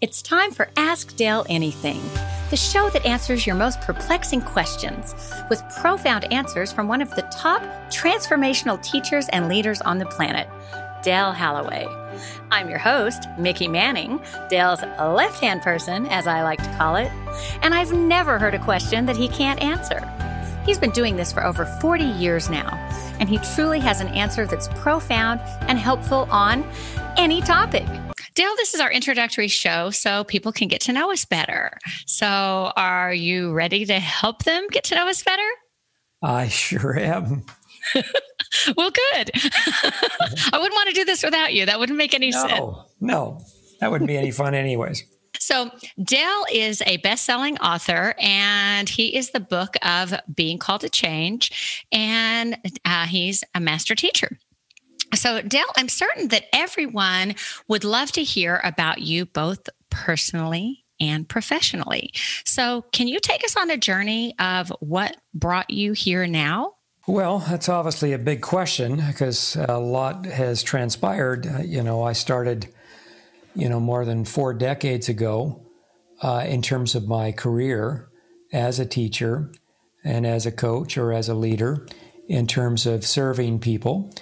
It's time for Ask Dale Anything, the show that answers your most perplexing questions with profound answers from one of the top transformational teachers and leaders on the planet, Dale Holloway. I'm your host, Mickey Manning, Dale's left hand person, as I like to call it, and I've never heard a question that he can't answer. He's been doing this for over 40 years now, and he truly has an answer that's profound and helpful on any topic. Dale, this is our introductory show so people can get to know us better. So, are you ready to help them get to know us better? I sure am. well, good. I wouldn't want to do this without you. That wouldn't make any no, sense. No, no, that wouldn't be any fun, anyways. So, Dale is a best selling author, and he is the book of Being Called to Change, and uh, he's a master teacher. So, Dale, I'm certain that everyone would love to hear about you both personally and professionally. So, can you take us on a journey of what brought you here now? Well, that's obviously a big question because a lot has transpired. Uh, you know, I started, you know, more than four decades ago uh, in terms of my career as a teacher and as a coach or as a leader in terms of serving people.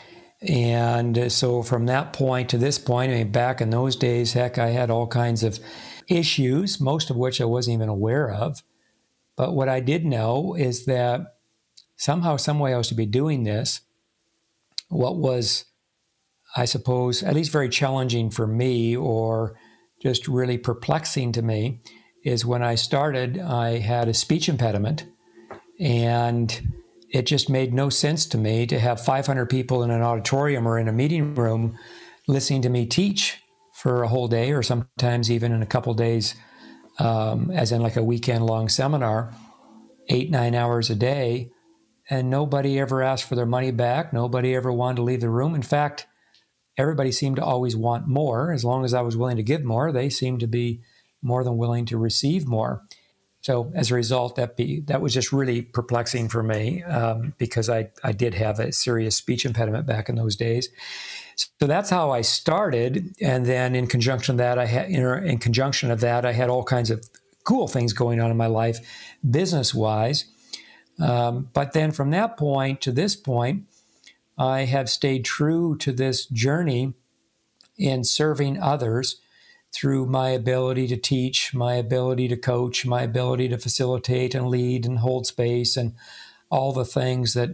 And so from that point to this point, I mean, back in those days, heck, I had all kinds of issues, most of which I wasn't even aware of. But what I did know is that somehow, some way I was to be doing this. What was, I suppose, at least very challenging for me or just really perplexing to me is when I started, I had a speech impediment. And it just made no sense to me to have 500 people in an auditorium or in a meeting room listening to me teach for a whole day or sometimes even in a couple days um, as in like a weekend long seminar eight nine hours a day. And nobody ever asked for their money back. Nobody ever wanted to leave the room. In fact everybody seemed to always want more. As long as i was willing to give more they seemed to be more than willing to receive more so as a result, that be that was just really perplexing for me um, because I I did have a serious speech impediment back in those days. So that's how I started, and then in conjunction that I had in conjunction of that I had all kinds of cool things going on in my life, business wise. Um, but then from that point to this point, I have stayed true to this journey in serving others through my ability to teach, my ability to coach, my ability to facilitate and lead and hold space and all the things that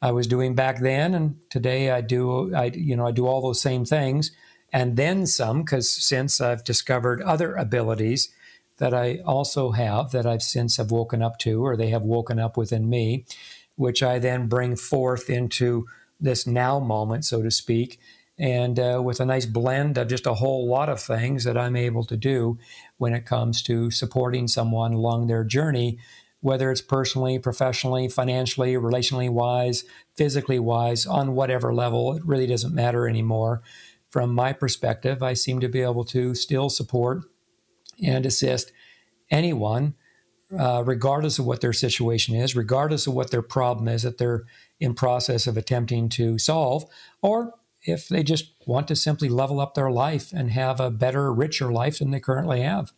I was doing back then. And today I do I you know I do all those same things and then some cuz since I've discovered other abilities that I also have that I've since have woken up to or they have woken up within me which I then bring forth into this now moment so to speak and uh, with a nice blend of just a whole lot of things that I'm able to do when it comes to supporting someone along their journey, whether it's personally, professionally, financially, relationally wise, physically wise, on whatever level, it really doesn't matter anymore. From my perspective, I seem to be able to still support and assist anyone, uh, regardless of what their situation is, regardless of what their problem is that they're in process of attempting to solve, or if they just want to simply level up their life and have a better, richer life than they currently have.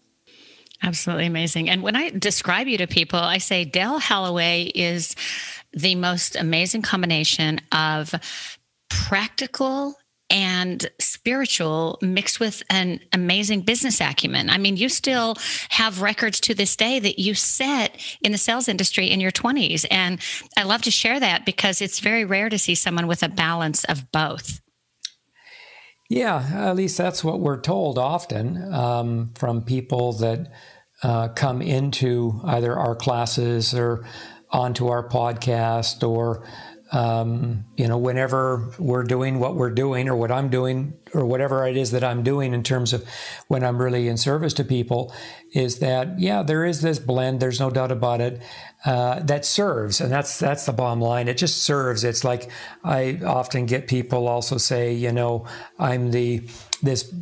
Absolutely amazing. And when I describe you to people, I say Dale Holloway is the most amazing combination of practical and spiritual mixed with an amazing business acumen. I mean, you still have records to this day that you set in the sales industry in your 20s. And I love to share that because it's very rare to see someone with a balance of both. Yeah, at least that's what we're told often um, from people that uh, come into either our classes or onto our podcast or um, you know whenever we're doing what we're doing or what i'm doing or whatever it is that i'm doing in terms of when i'm really in service to people is that yeah there is this blend there's no doubt about it uh, that serves. And that's that's the bottom line. It just serves. It's like i often get people also say you know i'm the this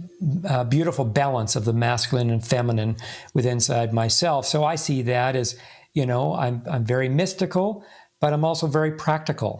uh, beautiful balance of the masculine and feminine within inside myself. So i see that as you know i'm, I'm very mystical but i'm also very practical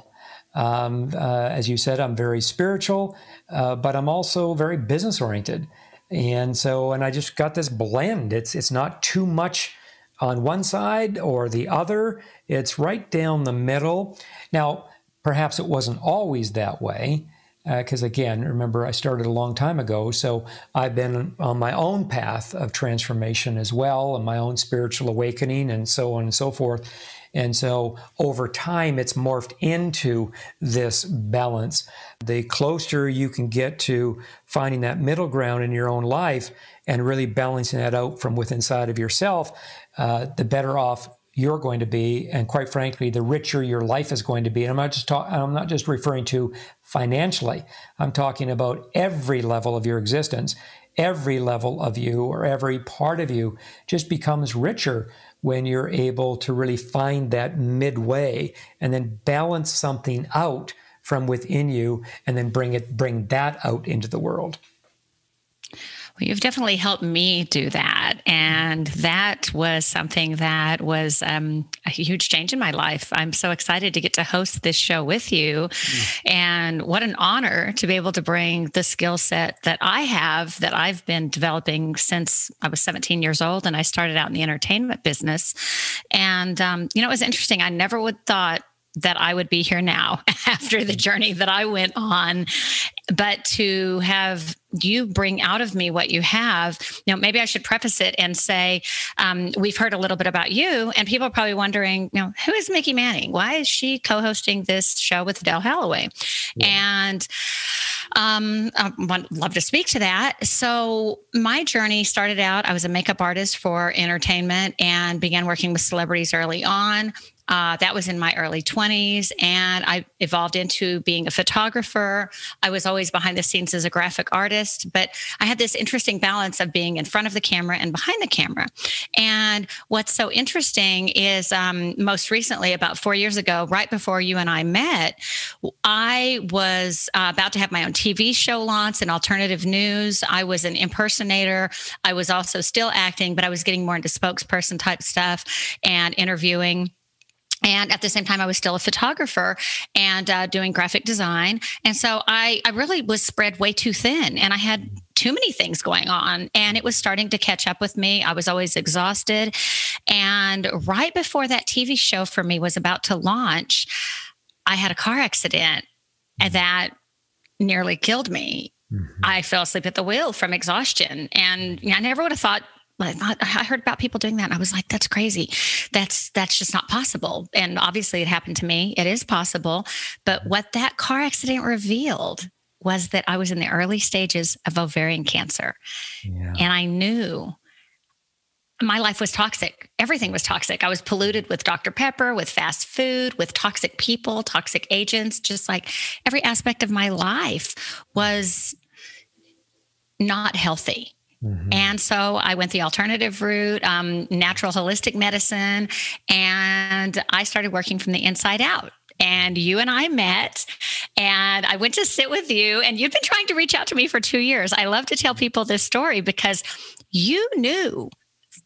um, uh, as you said i'm very spiritual uh, but i'm also very business oriented And so, and I just got this blend. It's it's not too much on one side or the other. It's right down the middle. Now, perhaps it wasn't always that way because uh, again, remember I started a long time ago, so I've been on my own path of transformation as well, and my own spiritual awakening, and so on and so forth. And so over time, it's morphed into this balance. The closer you can get to finding that middle ground in your own life and really balancing that out from within inside of yourself, uh, the better off you're going to be, and quite frankly, the richer your life is going to be. And I'm not just I'm not just referring to financially. I'm talking about every level of your existence. Every level of you or every part of you just becomes richer when you're able to really find that midway and then balance something out from within you and then bring it bring that out into the world. Well, you've definitely helped me do that. And that was something that was um, a huge change in my life. I'm so excited to get to host this show with you. Mm. And what an honor to be able to bring the skill set that I have, that I've been developing since I was 17 years old. And I started out in the entertainment business. And, um, you know, it was interesting. I never would thought that I would be here now after the journey that I went on. But to have you bring out of me what you have, know, maybe I should preface it and say, um, we've heard a little bit about you, and people are probably wondering, you know, who is Mickey Manning? Why is she co hosting this show with Dale Holloway? Yeah. And um, I would love to speak to that. So, my journey started out, I was a makeup artist for entertainment and began working with celebrities early on. Uh, that was in my early 20s, and I evolved into being a photographer. I was always behind the scenes as a graphic artist, but I had this interesting balance of being in front of the camera and behind the camera. And what's so interesting is um, most recently, about four years ago, right before you and I met, I was uh, about to have my own TV show launch in alternative news. I was an impersonator. I was also still acting, but I was getting more into spokesperson type stuff and interviewing and at the same time i was still a photographer and uh, doing graphic design and so I, I really was spread way too thin and i had too many things going on and it was starting to catch up with me i was always exhausted and right before that tv show for me was about to launch i had a car accident that nearly killed me mm-hmm. I fell asleep at the wheel from exhaustion. And I never would have thought I thought I heard about people doing that. And I was like, that's crazy. That's that's just not possible. And obviously it happened to me. It is possible. But what that car accident revealed was that I was in the early stages of ovarian cancer. Yeah. And I knew my life was toxic. Everything was toxic. I was polluted with Dr. Pepper, with fast food, with toxic people, toxic agents, just like every aspect of my life was not healthy. Mm-hmm. And so I went the alternative route, um, natural holistic medicine, and I started working from the inside out. And you and I met, and I went to sit with you. And you've been trying to reach out to me for two years. I love to tell people this story because you knew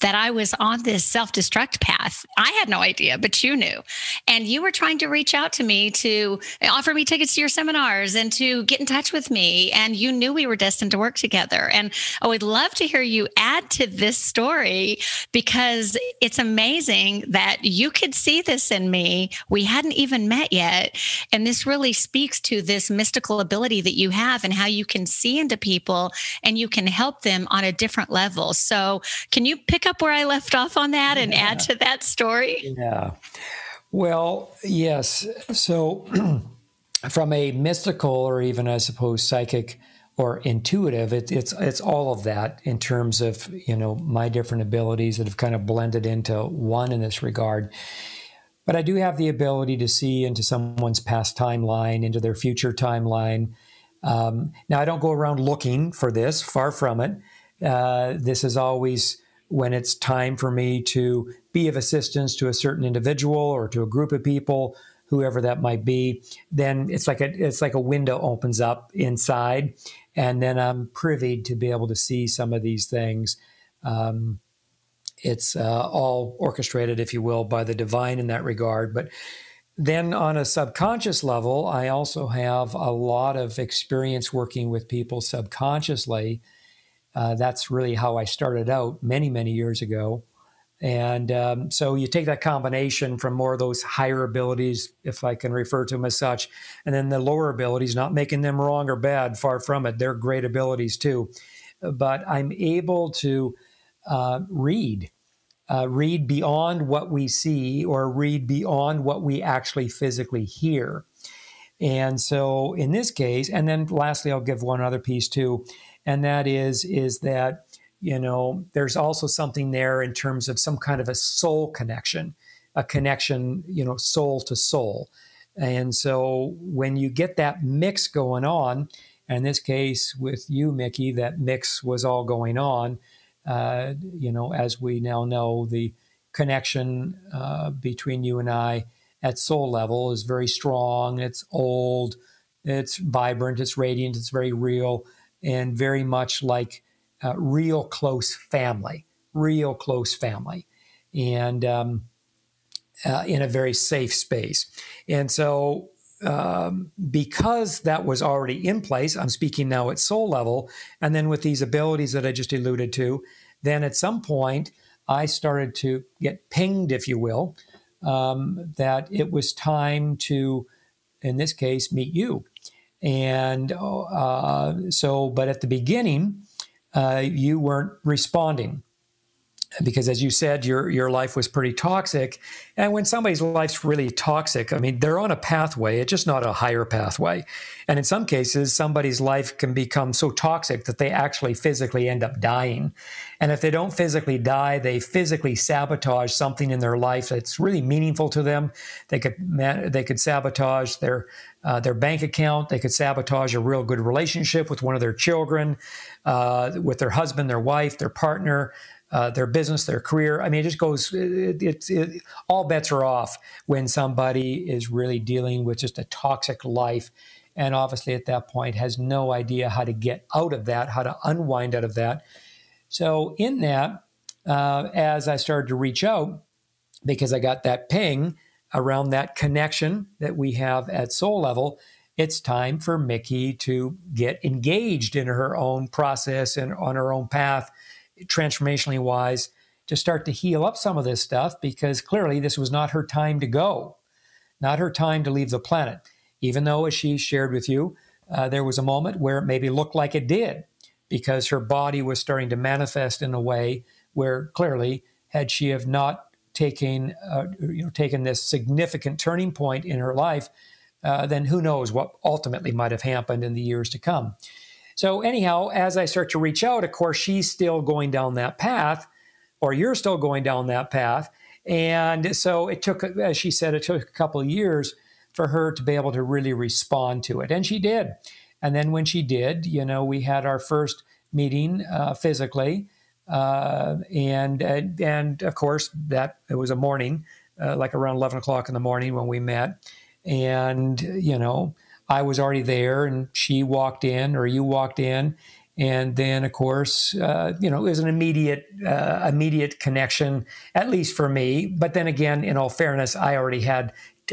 that I was on this self destruct path. I had no idea, but you knew. And you were trying to reach out to me to offer me tickets to your seminars and to get in touch with me. And you knew we were destined to work together. And I would love to hear you add to this story because it's amazing that you could see this in me. We hadn't even met yet. And this really speaks to this mystical ability that you have and how you can see into people and you can help them on a different level. So, can you pick up where I left off on that and yeah. add to that story? Yeah. Well, yes. So, from a mystical or even, I suppose, psychic or intuitive, it, it's it's all of that in terms of you know my different abilities that have kind of blended into one in this regard. But I do have the ability to see into someone's past timeline, into their future timeline. Um, now, I don't go around looking for this. Far from it. Uh, this is always when it's time for me to be of assistance to a certain individual or to a group of people whoever that might be then it's like a it's like a window opens up inside and then i'm privy to be able to see some of these things. Um, it's uh, all orchestrated if you will by the divine in that regard. But then on a subconscious level i also have a lot of experience working with people subconsciously Uh, that's really how I started out many, many years ago. And um, so you take that combination from more of those higher abilities, if I can refer to them as such, and then the lower abilities, not making them wrong or bad, far from it. They're great abilities too. But I'm able to uh, read, uh, read beyond what we see or read beyond what we actually physically hear. And so in this case, and then lastly, I'll give one other piece too, and that is is that you know there's also something there in terms of some kind of a soul connection, a connection you know soul to soul, and so when you get that mix going on, in this case with you, Mickey, that mix was all going on. Uh, you know, as we now know, the connection uh, between you and I at soul level is very strong. It's old, it's vibrant, it's radiant, it's very real, and very much like a real close family, real close family, and um, uh, in a very safe space. And so, um, because that was already in place, I'm speaking now at soul level, and then with these abilities that I just alluded to, then at some point I started to get pinged, if you will, um, that it was time to, in this case, meet you. And uh, so, but at the beginning, uh, you weren't responding because as you said your your life was pretty toxic. And when somebody's life's really toxic i mean they're on a pathway it's just not a higher pathway. And in some cases somebody's life can become so toxic that they actually physically end up dying. And if they don't physically die they physically sabotage something in their life that's really meaningful to them. They could they could sabotage their uh, their bank account. They could sabotage a real good relationship with one of their children uh, with their husband their wife their partner uh, their business, their career. I mean, it just goes, it, it, it, all bets are off when somebody is really dealing with just a toxic life. And obviously, at that point, has no idea how to get out of that, how to unwind out of that. So, in that, uh, as I started to reach out, because I got that ping around that connection that we have at soul level, it's time for Mickey to get engaged in her own process and on her own path transformationally wise, to start to heal up some of this stuff because clearly this was not her time to go, not her time to leave the planet. Even though, as she shared with you, uh, there was a moment where it maybe looked like it did because her body was starting to manifest in a way where clearly, had she have not taken uh, you know taken this significant turning point in her life, uh, then who knows what ultimately might have happened in the years to come. So, anyhow, as I start to reach out, of course, she's still going down that path, or you're still going down that path. And so it took, as she said, it took a couple of years for her to be able to really respond to it. And she did. And then when she did, you know, we had our first meeting uh, physically. Uh, and, and, and of course, that it was a morning, uh, like around 11 o'clock in the morning when we met. And, you know, I was already there and she walked in or you walked in. And then, of course, uh, you know, it was an immediate, uh, immediate connection, at least for me. But then again, in all fairness, I already had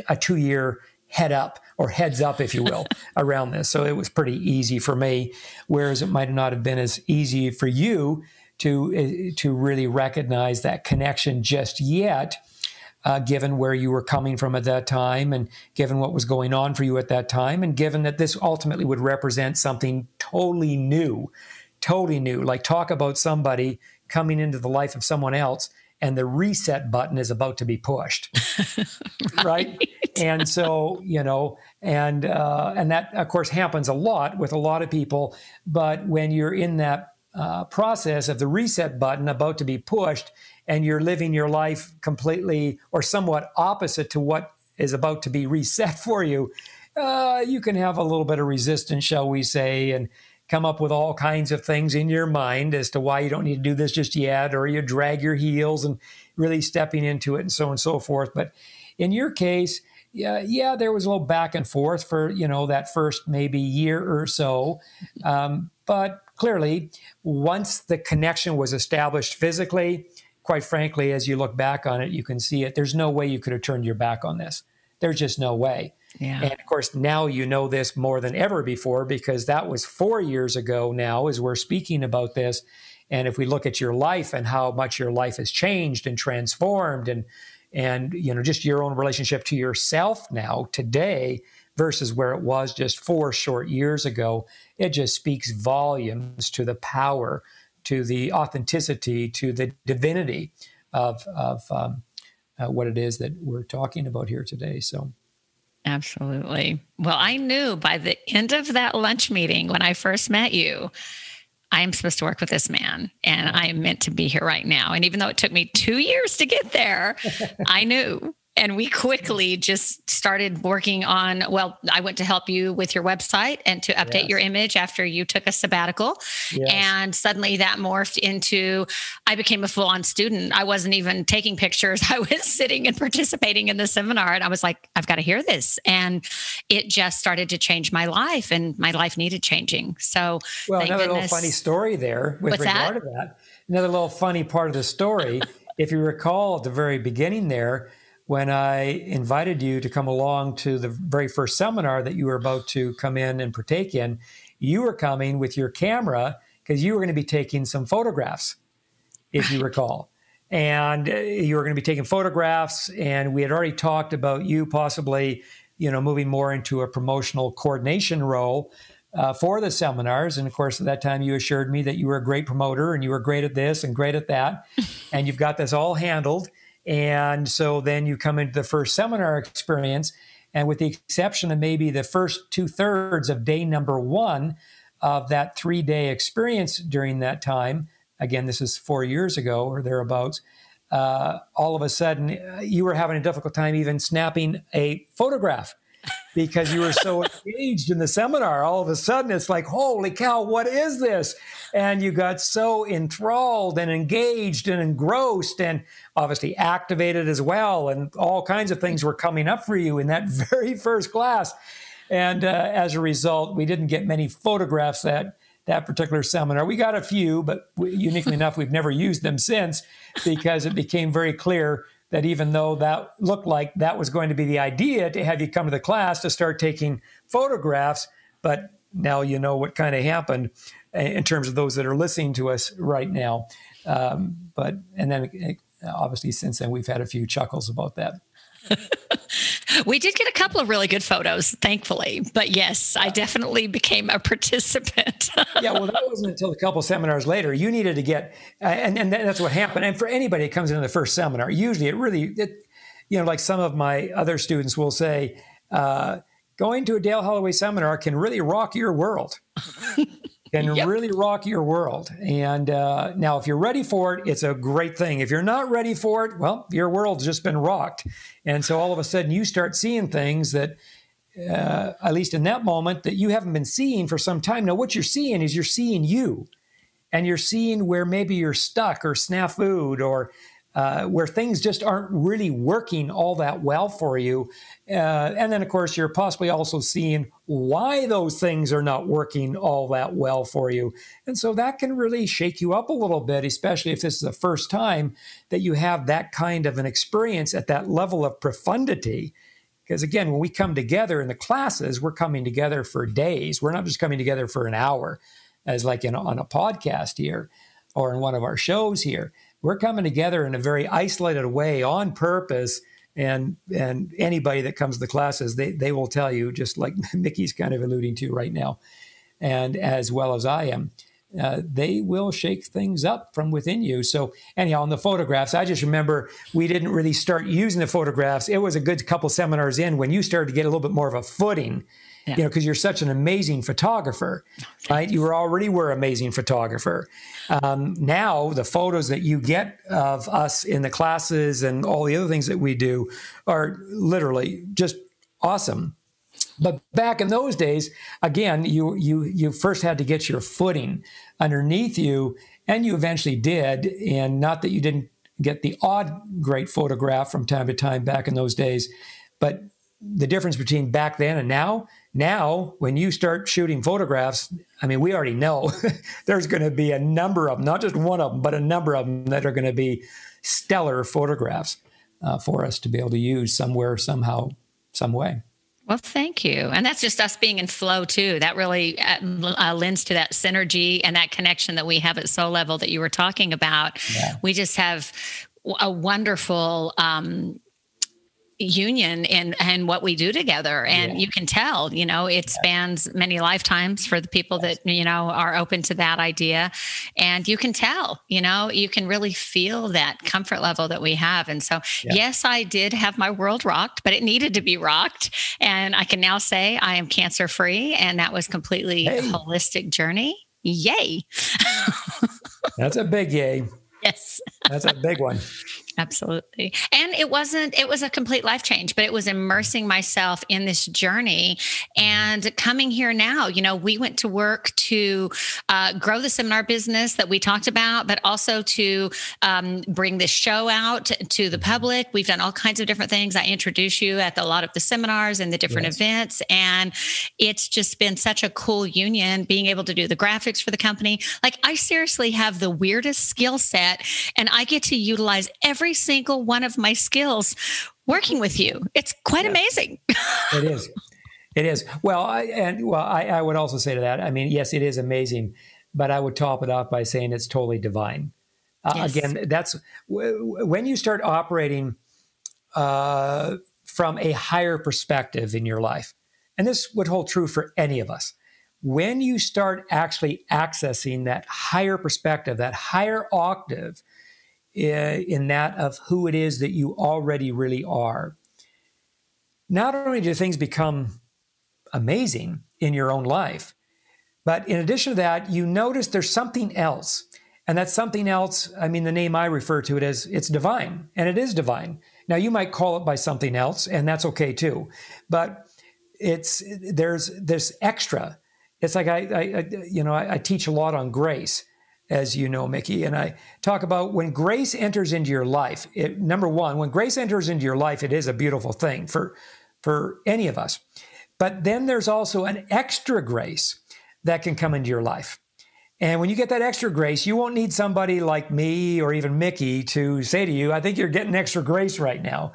a two year head up or heads up, if you will, around this. So it was pretty easy for me, whereas it might not have been as easy for you to, uh, to really recognize that connection just yet uh, given where you were coming from at that time and given what was going on for you at that time, and given that this ultimately would represent something totally new, totally new. Like, talk about somebody coming into the life of someone else and the reset button is about to be pushed right. right. and so you know and uh, and that of course happens a lot with a lot of people but when you're in that uh, process of the reset button about to be pushed and you're living your life completely or somewhat opposite to what is about to be reset for you, uh, you can have a little bit of resistance, shall we say, and come up with all kinds of things in your mind as to why you don't need to do this just yet, or you drag your heels and really stepping into it and so on and so forth. But in your case, yeah, yeah, there was a little back and forth for you know that first maybe year or so, um, but clearly, once the connection was established physically, quite frankly, as you look back on it, you can see it. There's no way you could have turned your back on this. There's just no way. Yeah. And of course, now you know this more than ever before because that was four years ago now as we're speaking about this. And if we look at your life and how much your life has changed and transformed and and you know just your own relationship to yourself now today versus where it was just four short years ago, it just speaks volumes to the power, to the authenticity, to the divinity of, of um, uh, what it is that we're talking about here today. So. Absolutely. Well, I knew by the end of that lunch meeting when I first met you, I'm supposed to work with this man and I am meant to be here right now. And even though it took me two years to get there, I knew and we quickly just started working on well i went to help you with your website and to update yes. your image after you took a sabbatical yes. and suddenly that morphed into i became a full-on student i wasn't even taking pictures i was sitting and participating in the seminar and i was like i've got to hear this and it just started to change my life and my life needed changing so well another goodness. little funny story there with What's regard that? to that another little funny part of the story if you recall at the very beginning there when I invited you to come along to the very first seminar that you were about to come in and partake in, you were coming with your camera because you were going to be taking some photographs, if you recall. And uh, you were going to be taking photographs, and we had already talked about you possibly, you know, moving more into a promotional coordination role uh, for the seminars. And of course, at that time, you assured me that you were a great promoter and you were great at this and great at that, and you've got this all handled. And so then you come into the first seminar experience, and with the exception of maybe the first two thirds of day number one of that three day experience during that time, again, this is four years ago or thereabouts, uh, all of a sudden uh, you were having a difficult time even snapping a photograph because you were so engaged in the seminar. All of a sudden, it's like, holy cow, what is this? And you got so enthralled and engaged and engrossed and obviously activated as well. And all kinds of things were coming up for you in that very first class. And uh, as a result, we didn't get many photographs that that particular seminar. We got a few, but uniquely enough, we've never used them since because it became very clear that even though that looked like that was going to be the idea to have you come to the class to start taking photographs, but now you know what kind of happened in terms of those that are listening to us right now. Um, but and then obviously since then we've had a few chuckles about that. we did get a couple of really good photos, thankfully. But yes, I definitely became a participant. yeah, well, that wasn't until a couple seminars later. You needed to get, uh, and, and that's what happened. And for anybody that comes into the first seminar, usually it really, it, you know, like some of my other students will say, uh, going to a Dale Holloway seminar can really rock your world. can yep. really rock your world. And uh, now, if you're ready for it, it's a great thing. If you're not ready for it, well, your world's just been rocked. And so all of a sudden, you start seeing things that, uh, at least in that moment, that you haven't been seeing for some time. Now, what you're seeing is you're seeing you, and you're seeing where maybe you're stuck or snafu'd or uh, where things just aren't really working all that well for you. Uh, and then, of course, you're possibly also seeing why those things are not working all that well for you. And so that can really shake you up a little bit, especially if this is the first time that you have that kind of an experience at that level of profundity. Because again, when we come together in the classes, we're coming together for days. We're not just coming together for an hour, as like in, on a podcast here or in one of our shows here we're coming together in a very isolated way on purpose. And and anybody that comes to the classes, they they will tell you, just like Mickey's kind of alluding to right now, and as well as I am. Uh, they will shake things up from within you. So, anyhow, on the photographs, I just remember we didn't really start using the photographs. It was a good couple seminars in when you started to get a little bit more of a footing yeah. you know, because you're such an amazing photographer, right? You were already were amazing photographer. Um, now the photos that you get of us in the classes and all the other things that we do are literally just awesome. But back in those days, again, you you you first had to get your footing underneath you, and you eventually did. And not that you didn't get the odd great photograph from time to time back in those days, but the difference between back then and now now, when you start shooting photographs, I mean, we already know there's going to be a number of them, not just one of them, but a number of them that are going to be stellar photographs uh, for us to be able to use somewhere, somehow, some way. Well, thank you. And that's just us being in flow too. That really uh, uh, lends to that synergy and that connection that we have at soul level that you were talking about. Yeah. We just have a wonderful um, union in and what we do together. And yeah. you can tell you know it spans many lifetimes for the people that you know are open to that idea. And you can tell you know you can really feel that comfort level that we have. And so yeah. yes i did have my world rocked but it needed to be rocked. And i can now say i am cancer free and that was completely hey. a holistic journey. Yay. That's a big yay. Yes. That's a big one Absolutely. And it wasn't, it was a complete life change, but it was immersing myself in this journey and coming here now. You know, we went to work to uh, grow the seminar business that we talked about, but also to um, bring this show out to the public. We've done all kinds of different things. I introduce you at the, a lot of the seminars and the different yes. events. And it's just been such a cool union being able to do the graphics for the company. Like, I seriously have the weirdest skill set and I get to utilize every every single one of my skills working with you. It's quite amazing. it is. It is. Well, I, and well, I, I, would also say to that, I mean, yes, it is amazing, but I would top it off by saying it's totally divine. Uh, yes. Again, that's when you start operating uh, from a higher perspective in your life, and this would hold true for any of us. When you start actually accessing that higher perspective, that higher octave, in that of who it is that you already really are. Not only do things become amazing in your own life, but in addition to that, you notice there's something else. And that something else, I mean, the name I refer to it as it's divine, and it is divine. Now, you might call it by something else, and that's okay too. But it's there's this extra. It's like I, I you know, I, I teach a lot on grace as you know, Mickey. And I talk about when grace enters into your life. It, number one, when grace enters into your life, it is a beautiful thing for, for any of us. But then there's also an extra grace that can come into your life. And when you get that extra grace, you won't need somebody like me or even Mickey to say to you, I think you're getting extra grace right now.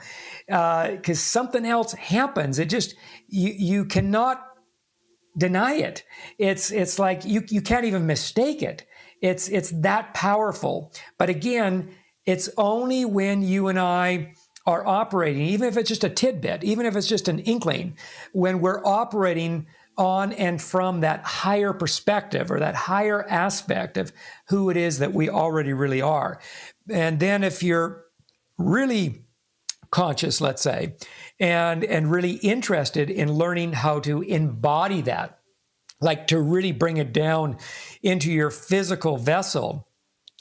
Because uh, something else happens. It just, you, you cannot deny it. It's, it's like you, you can't even mistake it. It's it's that powerful. But again, it's only when you and I are operating, even if it's just a tidbit, even if it's just an inkling, when we're operating on and from that higher perspective or that higher aspect of who it is that we already really are. And then if you're really conscious, let's say, and and really interested in learning how to embody that like to really bring it down into your physical vessel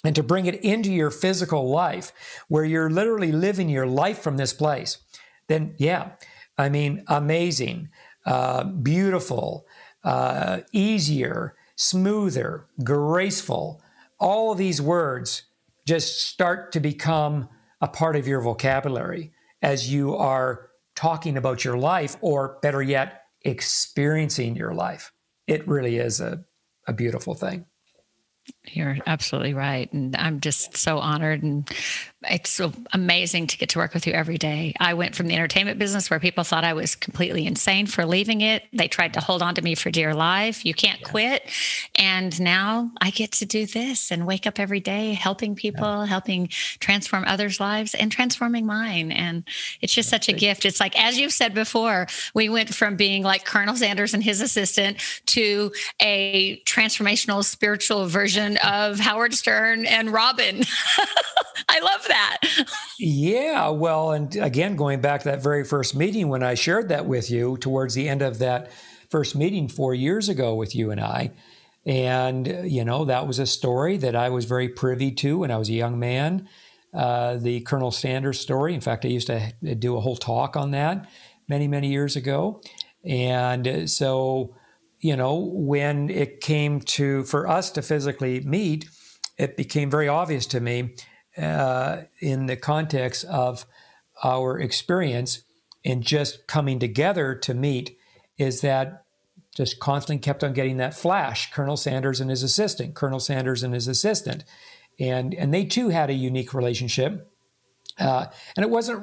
and to bring it into your physical life where you're literally living your life from this place, then yeah, I mean, amazing, uh, beautiful, uh, easier, smoother, graceful. All of these words just start to become a part of your vocabulary as you are talking about your life, or better yet, experiencing your life it really is a, a beautiful thing. You're absolutely right. And I'm just so honored and it's so amazing to get to work with you every day. I went from the entertainment business where people thought I was completely insane for leaving it. They tried to hold on to me for dear life. You can't yeah. quit. And now I get to do this and wake up every day helping people, yeah. helping transform others' lives and transforming mine. And it's just such a gift. It's like, as you've said before, we went from being like Colonel Sanders and his assistant to a transformational spiritual version of Howard Stern and Robin. I love that. Yeah. Well, and again, going back to that very first meeting when I shared that with you towards the end of that first meeting four years ago with you and I. And, you know, that was a story that I was very privy to when I was a young man. Uh, the Colonel Sanders story. In fact, I used to do a whole talk on that many, many years ago. And so, you know, when it came to for us to physically meet, it became very obvious to me uh, in the context of our experience in just coming together to meet is that just constantly kept on getting that flash colonel sanders and his assistant colonel sanders and his assistant. And and they too had a unique relationship Uh, and it wasn't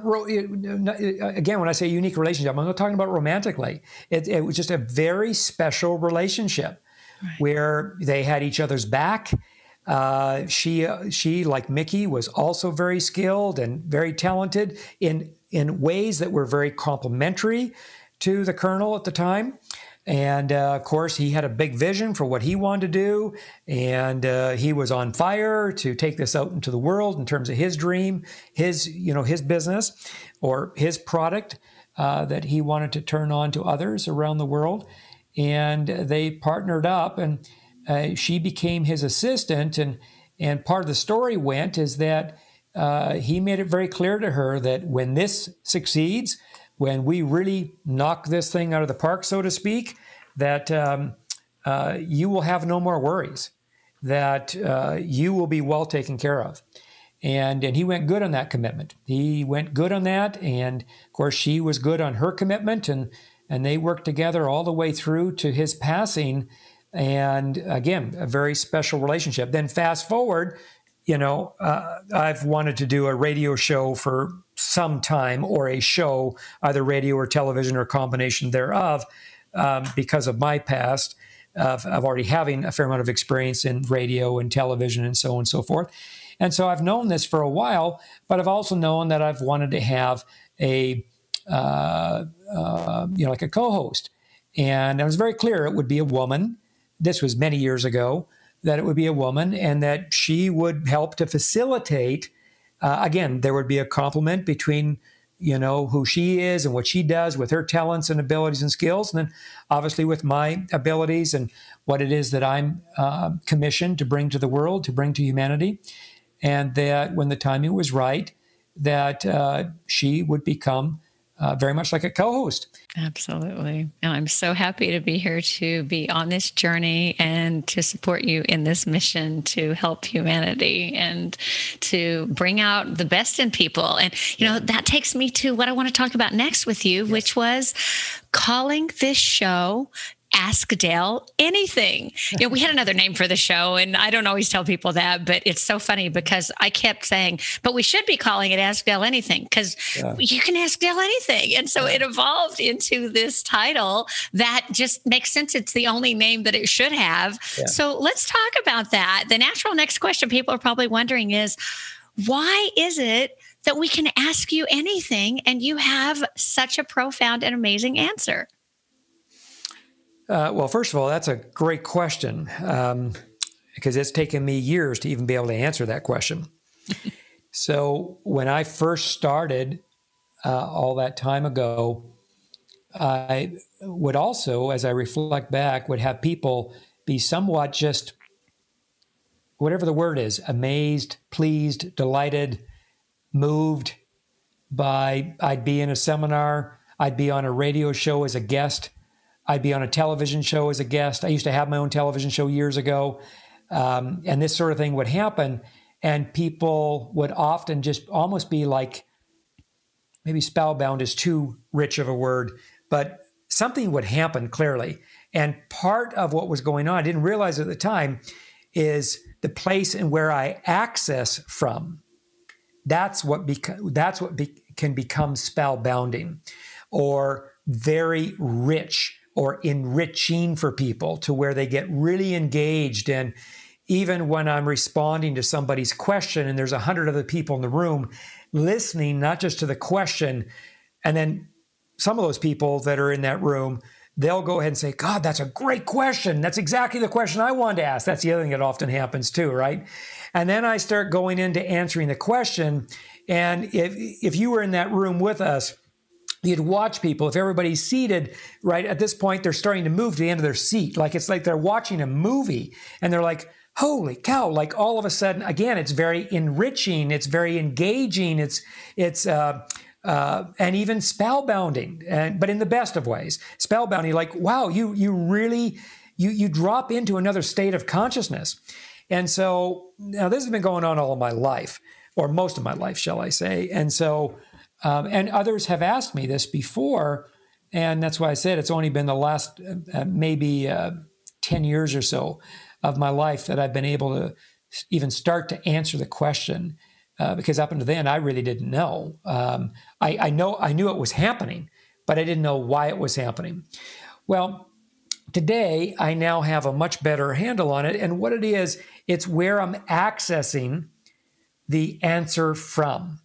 again when I say unique relationship, I'm not talking about romantically. It, it was just a very special relationship right. where they had each other's back. Uh, she she like Mickey was also very skilled and very talented in in ways that were very complementary to the colonel at the time. And uh, of course, he had a big vision for what he wanted to do. And uh, he was on fire to take this out into the world in terms of his dream, his, you know, his business or his product uh, that he wanted to turn on to others around the world. And they partnered up and uh, she became his assistant. And, and part of the story went is that uh, he made it very clear to her that when this succeeds, when we really knock this thing out of the park, so to speak, that um, uh, you will have no more worries, that uh, you will be well taken care of. And, and he went good on that commitment. He went good on that. And of course, she was good on her commitment. And, and they worked together all the way through to his passing. And again, a very special relationship. Then fast forward, you know, uh, I've wanted to do a radio show for some time or a show, either radio or television or combination thereof, um, because of my past of, of, already having a fair amount of experience in radio and television and so on and so forth. And so I've known this for a while, but I've also known that I've wanted to have a, uh, uh, you know, like a co host. And it was very clear it would be a woman. This was many years ago that it would be a woman and that she would help to facilitate uh, again, there would be a complement between you know who she is and what she does with her talents and abilities and skills, and then obviously with my abilities and what it is that I'm uh, commissioned to bring to the world, to bring to humanity, and that when the timing was right, that uh, she would become uh, very much like a co-host. Absolutely. And I'm so happy to be here to be on this journey and to support you in this mission to help humanity and to bring out the best in people. And, you know, that takes me to what I want to talk about next with you, yes. which was calling this show Ask Dale Anything. You know, we had another name for the show, and I don't always tell people that, but it's so funny because I kept saying, but we should be calling it Ask Dale Anything because yeah. you can ask Dale anything. And so it evolved into this title that just makes sense. It's the only name that it should have. Yeah. So let's talk about that. The natural next question people are probably wondering is, why is it that we can ask you anything and you have such a profound and amazing answer? Uh, well, first of all, that's a great question um, because it's taken me years to even be able to answer that question. so when I first started uh, all that time ago, I would also, as I reflect back, would have people be somewhat just whatever the word is amazed, pleased, delighted, moved by I'd be in a seminar, I'd be on a radio show as a guest I'd be on a television show as a guest. I used to have my own television show years ago. Um, and this sort of thing would happen. And people would often just almost be like, maybe spellbound is too rich of a word, but something would happen clearly. And part of what was going on, I didn't realize at the time, is the place and where I access from. That's what beca- that's what be- can become spellbounding, or very rich or enriching for people to where they get really engaged. And even when I'm responding to somebody's question and there's a hundred other people in the room listening, not just to the question, and then some of those people that are in that room, they'll go ahead and say, God, that's a great question. That's exactly the question I wanted to ask. That's the other thing that often happens too, right? And then I start going into answering the question. And if if you were in that room with us, you'd watch people. If everybody's seated right at this point they're starting to move to the end of their seat. Like it's like they're watching a movie and they're like holy cow. Like all of a sudden again it's very enriching it's very engaging it's it's uh, uh, and even spellbounding and but in the best of ways. Spellbounding like wow you you really you you drop into another state of consciousness. And so now this has been going on all of my life or most of my life shall i say. And so um, and others have asked me this before, and that's why I said it's only been the last uh, maybe uh, 10 years or so of my life that I've been able to even start to answer the question uh, because up until then I really didn't know. Um, I, I know I knew it was happening, but I didn't know why it was happening. Well, today I now have a much better handle on it, and what it is, it's where I'm accessing the answer from.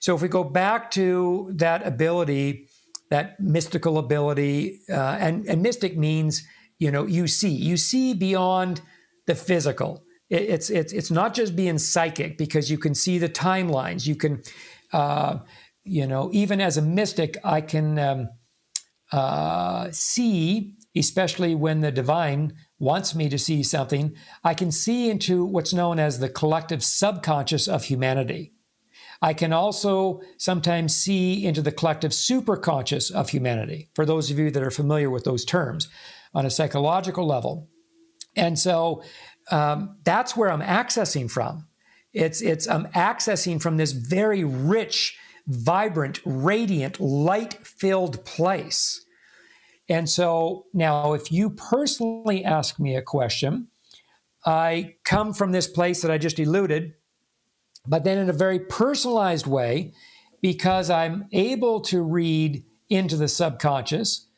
So if we go back to that ability, that mystical ability, uh, and, and mystic means, you know, you see, you see beyond the physical. It, it's, it's, it's not just being psychic because you can see the timelines. You can, uh, you know, even as a mystic, I can um, uh, see, especially when the divine wants me to see something, I can see into what's known as the collective subconscious of humanity. I can also sometimes see into the collective superconscious of humanity, for those of you that are familiar with those terms on a psychological level. And so um, that's where I'm accessing from. It's, it's I'm accessing from this very rich, vibrant, radiant, light filled place. And so now, if you personally ask me a question, I come from this place that I just eluded, but then in a very personalized way, because I'm able to read into the subconscious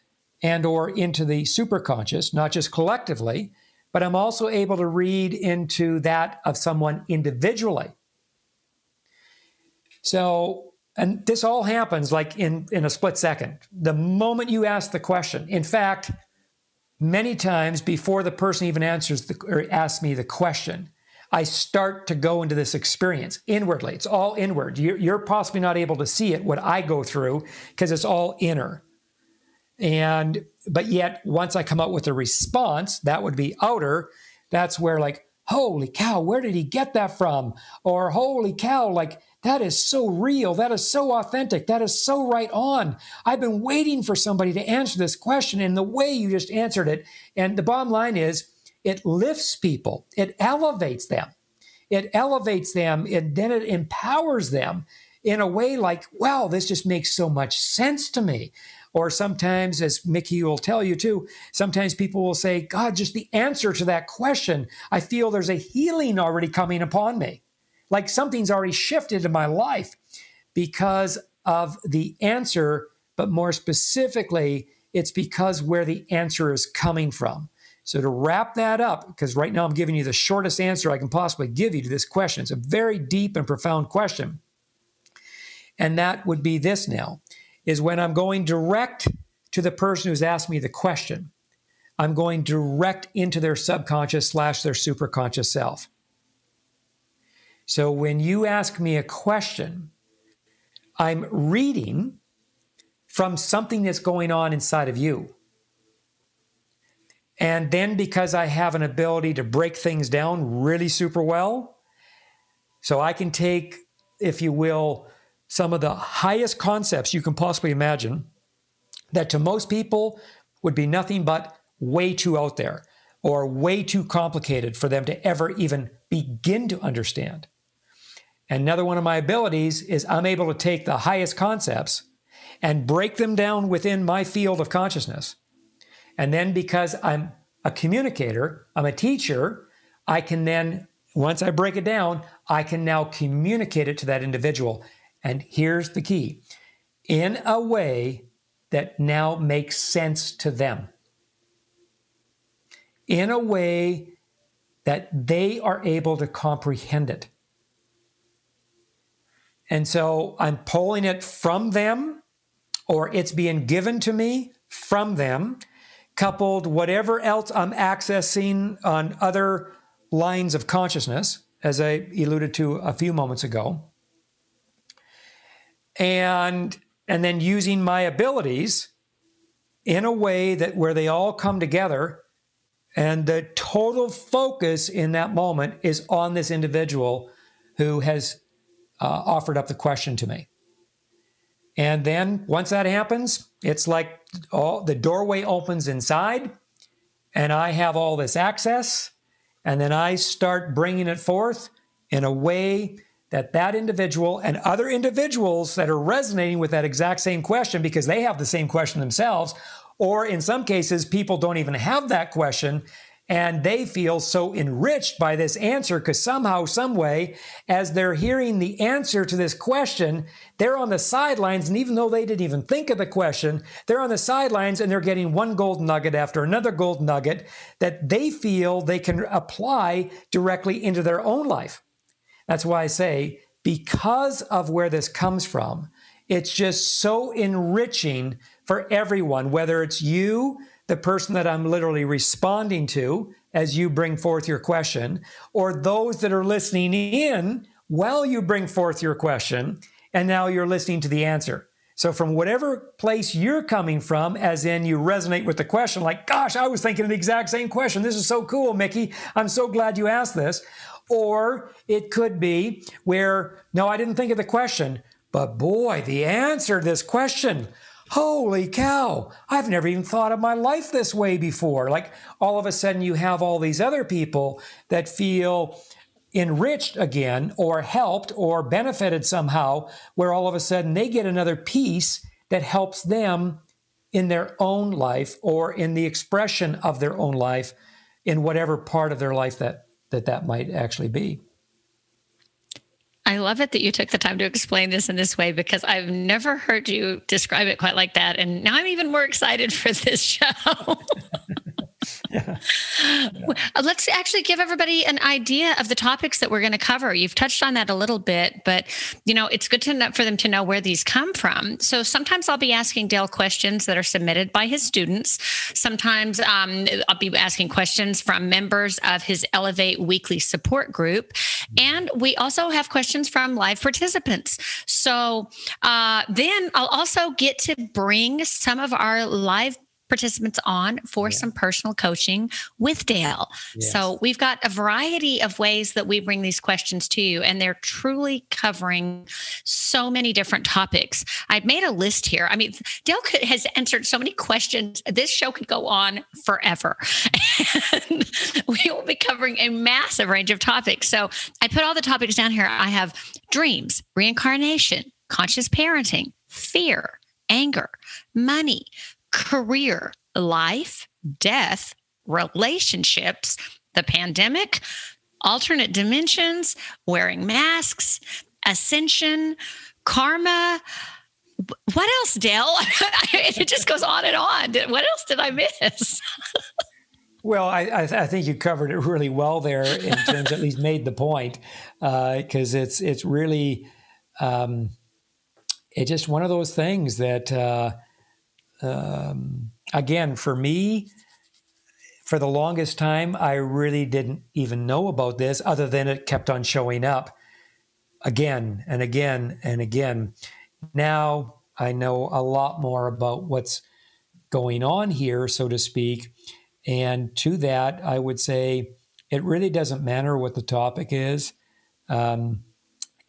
and or into the superconscious, not just collectively, but I'm also able to read into that of someone individually. So, and this all happens like in, in a split second. The moment you ask the question, in fact, many times before the person even answers the, or asks me the question, I start to go into this experience inwardly. It's all inward. You're, possibly not able to see it, what I go through, because it's all inner. And, but yet, once I come up with a response, that would be outer. That's where, like, holy cow, where did he get that from? Or, holy cow, like, that is so real. That is so authentic. That is so right on. I've been waiting for somebody to answer this question and the way you just answered it. And the bottom line is, it lifts people, it elevates them. It elevates them, and then it empowers them in a way like, wow, this just makes so much sense to me. Or sometimes, as Mickey will tell you too, sometimes people will say, God, just the answer to that question, I feel there's a healing already coming upon me. Like something's already shifted in my life because of the answer, but more specifically, it's because where the answer is coming from. So, to wrap that up, because right now I'm giving you the shortest answer I can possibly give you to this question, it's a very deep and profound question. And that would be this now is when I'm going direct to the person who's asked me the question, I'm going direct into their subconscious slash their superconscious self. So when you ask me a question, I'm reading from something that's going on inside of you. And then because I have an ability to break things down really super well, so I can take, if you will, some of the highest concepts you can possibly imagine that to most people would be nothing but way too out there or way too complicated for them to ever even begin to understand. Another one of my abilities is I'm able to take the highest concepts and break them down within my field of consciousness and then because I'm a communicator, I'm a teacher, I can then, once I break it down, I can now communicate it to that individual. And here's the key in a way that now makes sense to them, in a way that they are able to comprehend it. And so I'm pulling it from them, or it's being given to me from them coupled whatever else I'm accessing on other lines of consciousness, as I alluded to a few moments ago. And, and then using my abilities in a way that where they all come together and the total focus in that moment is on this individual who has uh, offered up the question to me. And then once that happens, it's like all the doorway opens inside and I have all this access. And then I start bringing it forth in a way that that individual and other individuals that are resonating with that exact same question because they have the same question themselves or in some cases people don't even have that question and they feel so enriched by this answer because somehow, some way, as they're hearing the answer to this question, they're on the sidelines. And even though they didn't even think of the question, they're on the sidelines and they're getting one gold nugget after another gold nugget that they feel they can apply directly into their own life. That's why I say, because of where this comes from, it's just so enriching for everyone, whether it's you the person that I'm literally responding to as you bring forth your question, or those that are listening in while you bring forth your question, and now you're listening to the answer. So, from whatever place you're coming from, as in you resonate with the question, like, gosh, I was thinking the exact same question. This is so cool, Mickey. I'm so glad you asked this. Or it could be where, no, I didn't think of the question, but boy, the answer to this question holy cow, I've never even thought of my life this way before. Like all of a sudden, you have all these other people that feel enriched again, or helped, or benefited somehow, where all of a sudden they get another piece that helps them in their own life or in the expression of their own life in whatever part of their life that that, that might actually be. I love it that you took the time to explain this in this way because I've never heard you describe it quite like that. And now I'm even more excited for this show. yeah. Let's actually give everybody an idea of the topics that we're going to cover. You've touched on that a little bit, but you know it's good to know, for them to know where these come from. So sometimes I'll be asking Dale questions that are submitted by his students. Sometimes um, I'll be asking questions from members of his Elevate Weekly Support Group, and we also have questions from live participants. So uh, then I'll also get to bring some of our live participants on for yeah. some personal coaching with Dale. Yes. So we've got a variety of ways that we bring these questions to you, and they're truly covering so many different topics. I've made a list here. I mean, Dale could, has answered so many questions. This show could go on forever. we will be covering a massive range of topics. So I put all the topics down here. I have dreams, reincarnation, conscious parenting, fear, anger, money, career, life, death, relationships, the pandemic, alternate dimensions, wearing masks, ascension, karma. What else, Dale? it just goes on and on. What else did I miss? Well, I, I, think you covered it really well there in terms, at least made the point, because uh, it's it's really um, it's just one of those things that uh, um, again, for me, for the longest time, I really didn't even know about this other than it kept on showing up again and again and again. Now I know a lot more about what's going on here, so to speak. And to that, I would say it really doesn't matter what the topic is. Um,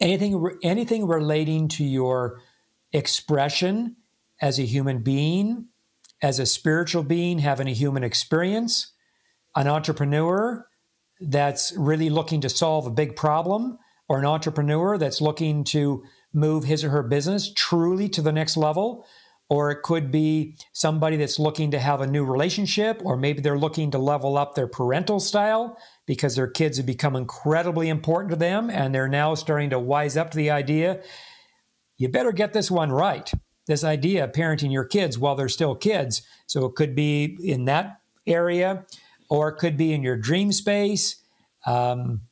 anything, anything relating to your expression as a human being, as a spiritual being having a human experience, an entrepreneur that's really looking to solve a big problem, or an entrepreneur that's looking to move his or her business truly to the next level. Or it could be somebody that's looking to have a new relationship, or maybe they're looking to level up their parental style because their kids have become incredibly important to them and they're now starting to wise up to the idea you better get this one right this idea of parenting your kids while they're still kids. So it could be in that area, or it could be in your dream space. Um,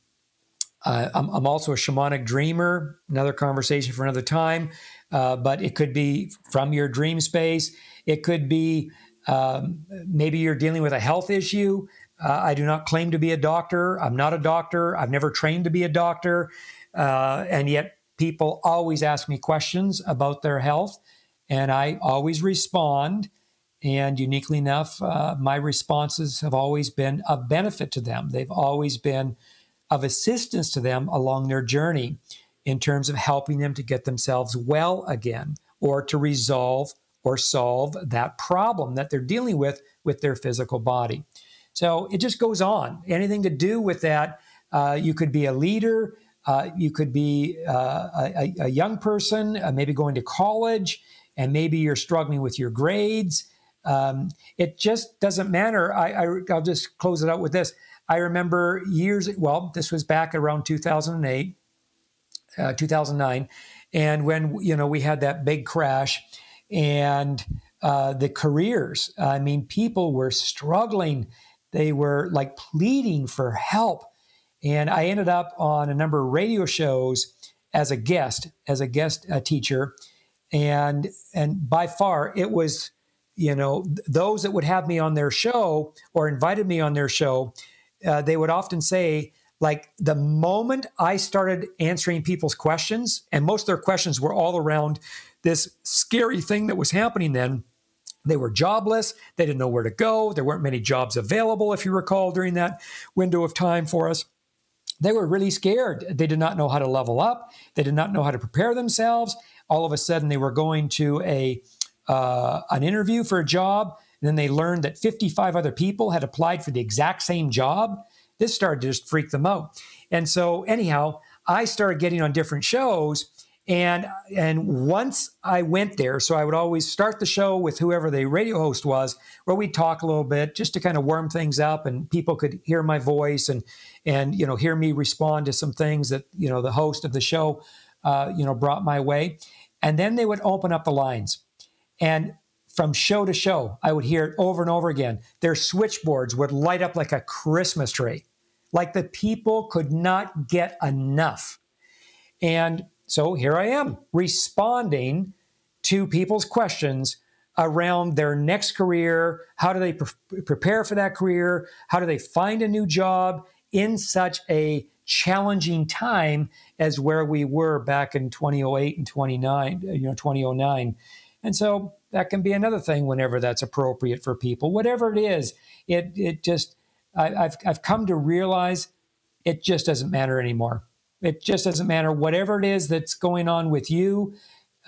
uh, I'm, I'm, also a shamanic dreamer, another conversation for another time. Uh, but it could be from your dream space. It could be um, maybe you're dealing with a health issue. Uh, I do not claim to be a doctor. I'm not a doctor. I've never trained to be a doctor. Uh, and yet, people always ask me questions about their health and I always respond. And uniquely enough, uh, my responses have always been of benefit to them. They've always been of assistance to them along their journey in terms of helping them to get themselves well again or to resolve or solve that problem that they're dealing with with their physical body. So it just goes on. Anything to do with that, uh, you could be a leader, uh, you could be uh, a, a, young person, uh, maybe going to college and maybe you're struggling with your grades. Um, it just doesn't matter. I, I, I'll just close it out with this. I remember years, well, this was back around 2008, uh, 2009. And when, you know, we had that big crash and uh, the careers, I mean, people were struggling. They were like pleading for help. And I ended up on a number of radio shows as a guest, as a guest uh, teacher. And, and by far, it was, you know, those that would have me on their show or invited me on their show, uh, they would often say, like the moment I started answering people's questions, and most of their questions were all around this scary thing that was happening then. They were jobless. They didn't know where to go. There weren't many jobs available, if you recall, during that window of time for us. They were really scared. They did not know how to level up. They did not know how to prepare themselves. All of a sudden, they were going to a uh, an interview for a job. And then they learned that 55 other people had applied for the exact same job. This started to just freak them out. And so, anyhow, I started getting on different shows. And and once I went there, so I would always start the show with whoever the radio host was, where we'd talk a little bit just to kind of warm things up, and people could hear my voice and and you know hear me respond to some things that you know the host of the show uh, you know brought my way, and then they would open up the lines, and from show to show, I would hear it over and over again. Their switchboards would light up like a Christmas tree, like the people could not get enough. And so here I am responding to people's questions around their next career. How do they pre- prepare for that career? How do they find a new job in such a challenging time as where we were back in 2008 and 29, you know, 2009. And so that can be another thing whenever that's appropriate for people. Whatever it is, it it just I, I've I've come to realize it just doesn't matter anymore. It just doesn't matter whatever it is that's going on with you.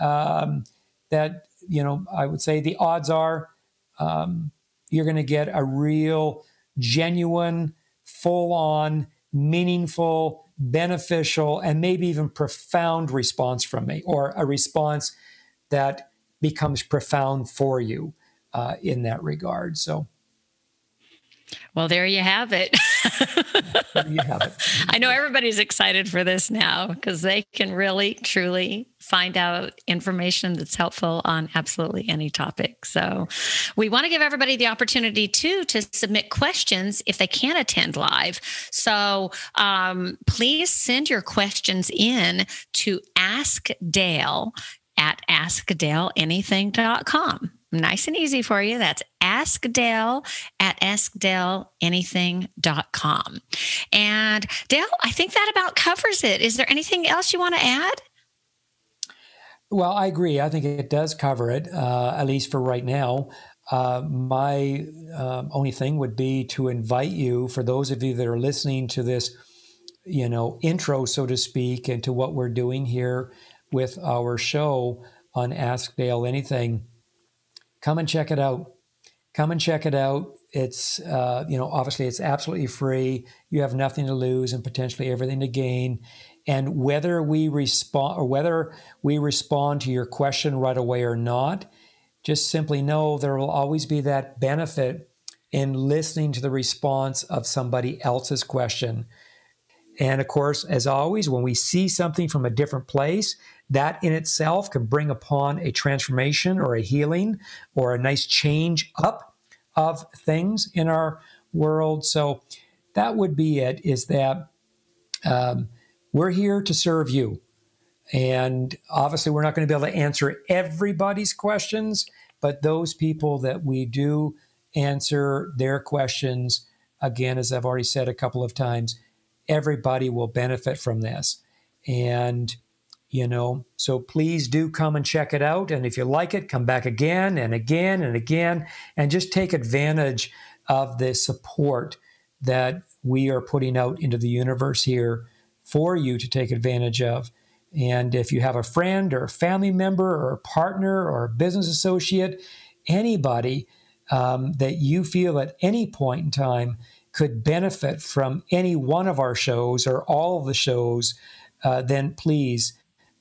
Um, that you know, I would say the odds are um, you're going to get a real, genuine, full on, meaningful, beneficial, and maybe even profound response from me, or a response that becomes profound for you uh, in that regard. So, well, there you have it. you have it. I know everybody's excited for this now because they can really, truly find out information that's helpful on absolutely any topic. So, we want to give everybody the opportunity too to submit questions if they can't attend live. So, um, please send your questions in to Ask Dale at askdaleanything.com. Nice and easy for you. That's askdale at askdaleanything.com. And Dale, I think that about covers it. Is there anything else you want to add? Well, I agree. I think it does cover it, uh, at least for right now. Uh, my um, only thing would be to invite you, for those of you that are listening to this, you know, intro, so to speak, into what we're doing here with our show on Ask Dale Anything, come and check it out. Come and check it out. It's, uh, you know, obviously it's absolutely free. You have nothing to lose and potentially everything to gain. And whether we respond or whether we respond to your question right away or not, just simply know there will always be that benefit in listening to the response of somebody else's question. And of course, as always, when we see something from a different place, that in itself can bring upon a transformation or a healing or a nice change up of things in our world. So that would be it is that um, we're here to serve you. And obviously, we're not going to be able to answer everybody's questions, but those people that we do answer their questions, again, as I've already said a couple of times, everybody will benefit from this. And you know? So please do come and check it out. And if you like it come back again and again and again and just take advantage of the support that we are putting out into the universe here for you to take advantage of. And if you have a friend or a family member or a partner or a business associate anybody um, that you feel at any point in time could benefit from any one of our shows or all of the shows uh, then please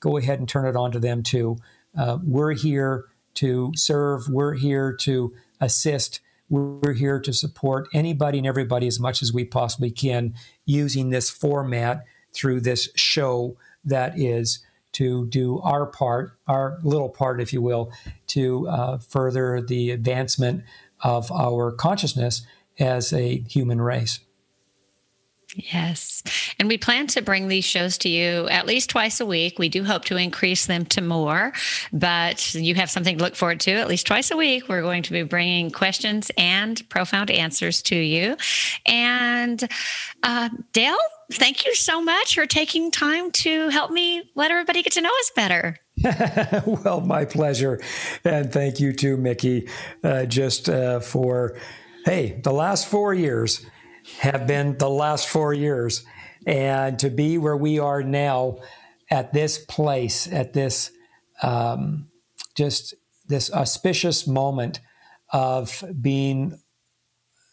go ahead and turn it on to them too. Uh, we're here to serve. We're here to assist. We're here to support anybody and everybody as much as we possibly can using this format through this show that is to do our part, our little part, if you will, to uh, further the advancement of our consciousness as a human race. Yes. And we plan to bring these shows to you at least twice a week. We do hope to increase them to more, but you have something to look forward to at least twice a week. We're going to be bringing questions and profound answers to you. And uh, Dale, thank you so much for taking time to help me let everybody get to know us better. well, my pleasure. And thank you too, Mickey, uh, just uh, for, hey, the last four years have been the last four years. And to be where we are now at this place, at this um, just this auspicious moment of being,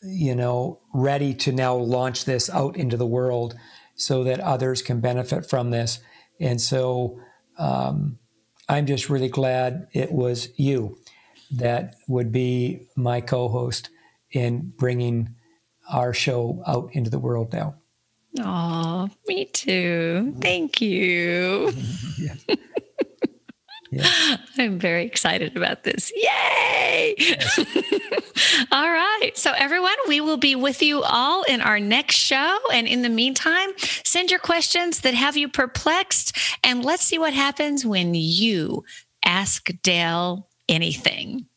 you know, ready to now launch this out into the world so that others can benefit from this. And so um, I'm just really glad it was you that would be my co host in bringing our show out into the world now. Oh, me too. Thank you. yeah. Yeah. I'm very excited about this. Yay! Yes. all right. So, everyone, we will be with you all in our next show. And in the meantime, send your questions that have you perplexed, and let's see what happens when you ask Dale anything.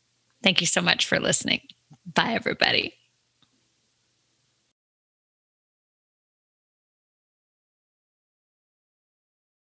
Thank you so much for listening. Bye, everybody.